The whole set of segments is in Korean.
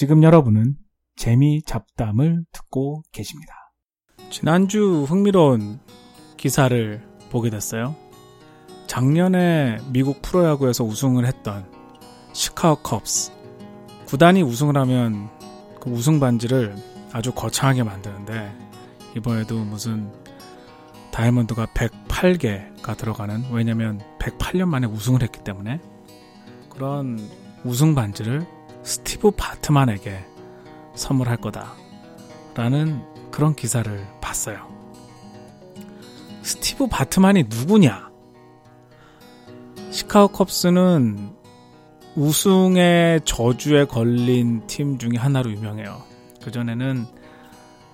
지금 여러분은 재미 잡담을 듣고 계십니다. 지난주 흥미로운 기사를 보게 됐어요. 작년에 미국 프로야구에서 우승을 했던 시카고 컵스. 구단이 우승을 하면 그 우승 반지를 아주 거창하게 만드는데 이번에도 무슨 다이아몬드가 108개가 들어가는 왜냐면 108년 만에 우승을 했기 때문에 그런 우승 반지를 스티브 바트만에게 선물할 거다 라는 그런 기사를 봤어요. 스티브 바트만이 누구냐? 시카고 컵스는 우승의 저주에 걸린 팀 중에 하나로 유명해요. 그전에는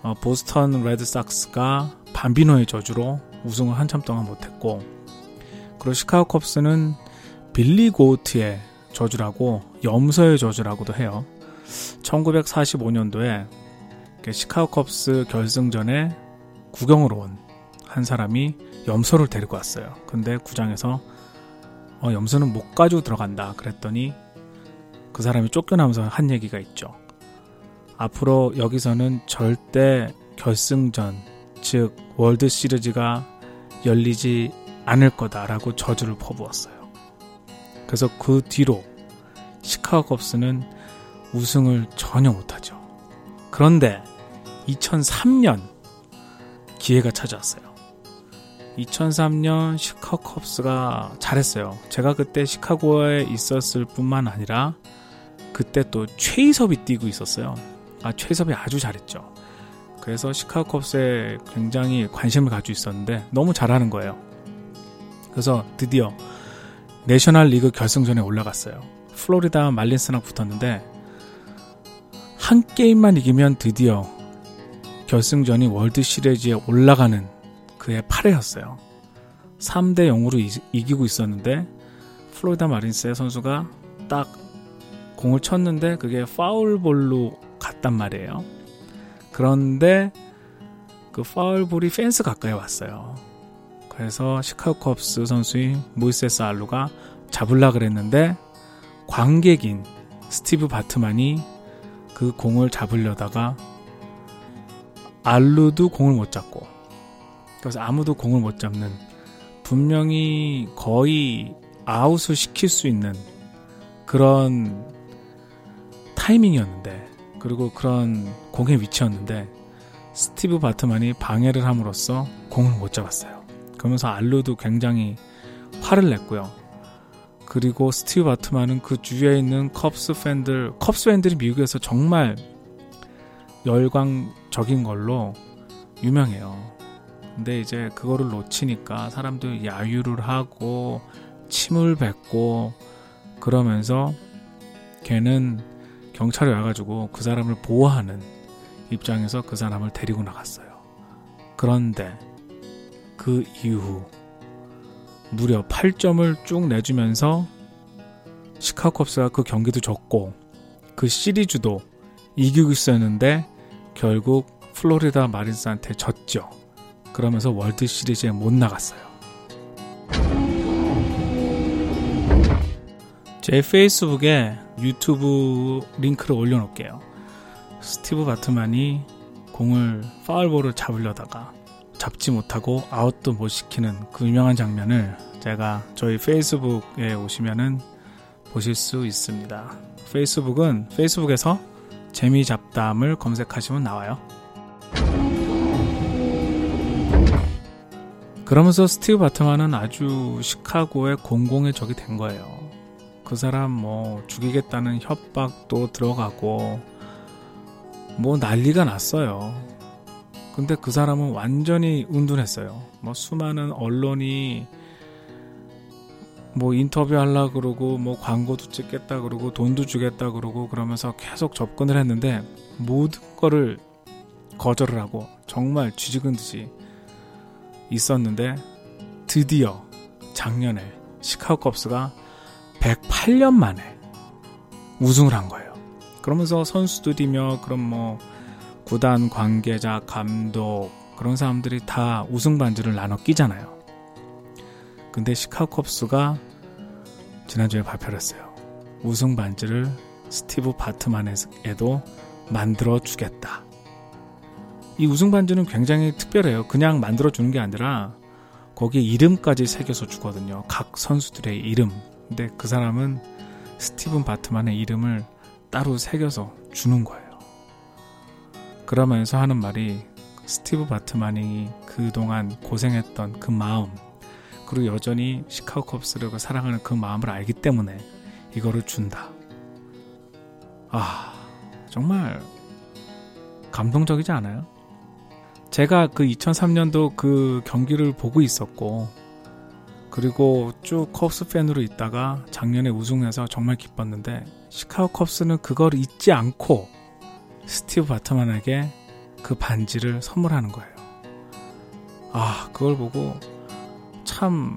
어, 보스턴 레드삭스가 밤비노의 저주로 우승을 한참 동안 못했고 그리고 시카고 컵스는 빌리 고우트의 저주라고 염소의 저주라고도 해요. 1945년도에 시카고 컵스 결승전에 구경으로 온 한 사람이 염소를 데리고 왔어요. 근데 구장에서 어, 염소는 못 가지고 들어간다 그랬더니 그 사람이 쫓겨나면서 한 얘기가 있죠. 앞으로 여기서는 절대 결승전, 즉 월드 시리즈가 열리지 않을 거다라고 저주를 퍼부었어요. 그래서 그 뒤로 시카고 컵스는 우승을 전혀 못하죠. 그런데 2003년 기회가 찾아왔어요. 2003년 시카고 컵스가 잘했어요. 제가 그때 시카고에 있었을 뿐만 아니라 그때 또 최이섭이 뛰고 있었어요. 아, 최희섭이 아주 잘했죠. 그래서 시카고 컵스에 굉장히 관심을 가지고 있었는데 너무 잘하는 거예요. 그래서 드디어 내셔널 리그 결승전에 올라갔어요. 플로리다 말린스랑 붙었는데 한 게임만 이기면 드디어 결승전이 월드 시리즈에 올라가는 그의 8회였어요. 3대 0으로 이, 기고 있었는데 플로리다 마린스의 선수가 딱 공을 쳤는데 그게 파울볼로 갔단 말이에요. 그런데 그 파울볼이 펜스 가까이 왔어요. 그래서 시카고 컵스 선수인 모이세스 알루가 잡을라 그랬는데 관객인 스티브 바트만이 그 공을 잡으려다가 알루도 공을 못 잡고 그래서 아무도 공을 못 잡는 분명히 거의 아웃을 시킬 수 있는 그런 타이밍이었는데 그리고 그런 공의 위치였는데 스티브 바트만이 방해를 함으로써 공을 못 잡았어요. 그러면서 알루도 굉장히 화를 냈고요. 그리고 스티브 바트만은 그 주위에 있는 컵스 팬들, 컵스 팬들이 미국에서 정말 열광적인 걸로 유명해요. 근데 이제 그거를 놓치니까 사람들 야유를 하고 침을 뱉고 그러면서 걔는 경찰이 와가지고 그 사람을 보호하는 입장에서 그 사람을 데리고 나갔어요. 그런데 그 이후 무려 8점을 쭉 내주면서 시카고 컵스가 그 경기도 졌고 그 시리즈도 이기고 있었는데 결국 플로리다 마린스한테 졌죠. 그러면서 월드 시리즈에 못 나갔어요. 제 페이스북에 유튜브 링크를 올려놓을게요. 스티브 바트만이 공을 파울볼을 잡으려다가 잡지 못하고 아웃도 못 시키는 그 유명한 장면을 제가 저희 페이스북에 오시면은 보실 수 있습니다. 페이스북은 페이스북에서 재미 잡담을 검색하시면 나와요. 그러면서 스티브 바트만은 아주 시카고의 공공의 적이 된 거예요. 그 사람 뭐 죽이겠다는 협박도 들어가고 뭐 난리가 났어요. 근데 그 사람은 완전히 운둔했어요. 뭐 수많은 언론이 뭐 인터뷰 하려 그러고 뭐 광고도 찍겠다 그러고 돈도 주겠다 그러고 그러면서 계속 접근을 했는데 모든 거를 거절을 하고 정말 쥐죽은 듯이 있었는데 드디어 작년에 시카고 컵스가 108년 만에 우승을 한 거예요. 그러면서 선수들이며 그럼 뭐 구단 관계자, 감독 그런 사람들이 다 우승 반지를 나눠 끼잖아요. 근데 시카고 컵스가 지난주에 발표를 했어요. 우승 반지를 스티브 바트만에도 만들어 주겠다. 이 우승 반지는 굉장히 특별해요. 그냥 만들어 주는 게 아니라 거기에 이름까지 새겨서 주거든요. 각 선수들의 이름. 근데 그 사람은 스티븐 바트만의 이름을 따로 새겨서 주는 거예요. 그러면서 하는 말이 스티브 바트만이 그동안 고생했던 그 마음, 그리고 여전히 시카고 컵스를 사랑하는 그 마음을 알기 때문에 이거를 준다. 아, 정말 감동적이지 않아요? 제가 그 2003년도 그 경기를 보고 있었고, 그리고 쭉 컵스 팬으로 있다가 작년에 우승해서 정말 기뻤는데, 시카고 컵스는 그걸 잊지 않고 스티브 바트만에게 그 반지를 선물하는 거예요. 아, 그걸 보고 참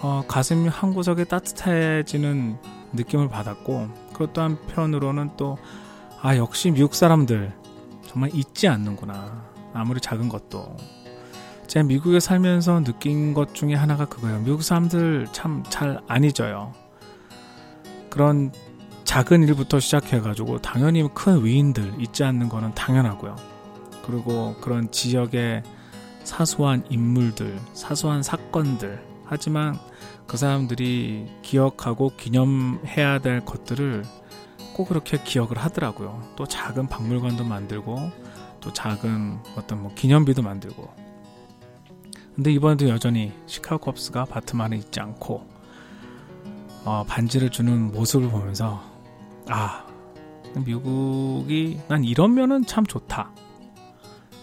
어, 가슴이 한 구석에 따뜻해지는 느낌을 받았고 그것도 한편으로는 또 아 역시 미국 사람들 정말 잊지 않는구나. 아무리 작은 것도. 제가 미국에 살면서 느낀 것 중에 하나가 그거예요. 미국 사람들 참 잘 안 잊어요. 그런 작은 일부터 시작해가지고 당연히 큰 위인들 잊지 않는 거는 당연하고요 그리고 그런 지역의 사소한 인물들 사소한 사건들 하지만 그 사람들이 기억하고 기념해야 될 것들을 꼭 그렇게 기억을 하더라고요. 또 작은 박물관도 만들고 또 작은 어떤 뭐 기념비도 만들고. 근데 이번에도 여전히 시카고 컵스가 바트만에 있지 않고 어, 반지를 주는 모습을 보면서 아 미국이 난 이런 면은 참 좋다.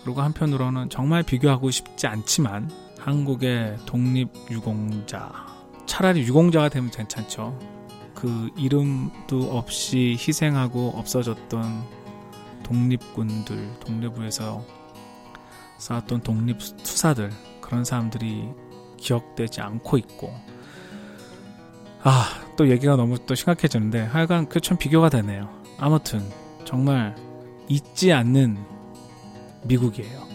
그리고 한편으로는 정말 비교하고 싶지 않지만 한국의 독립 유공자 차라리 유공자가 되면 괜찮죠. 그 이름도 없이 희생하고 없어졌던 독립군들, 독립부에서 쌓았던 독립 투사들 그런 사람들이 기억되지 않고 있고 아, 또 얘기가 너무 또 심각해지는데 하여간 그 참 비교가 되네요. 아무튼 정말 잊지 않는 미국이에요.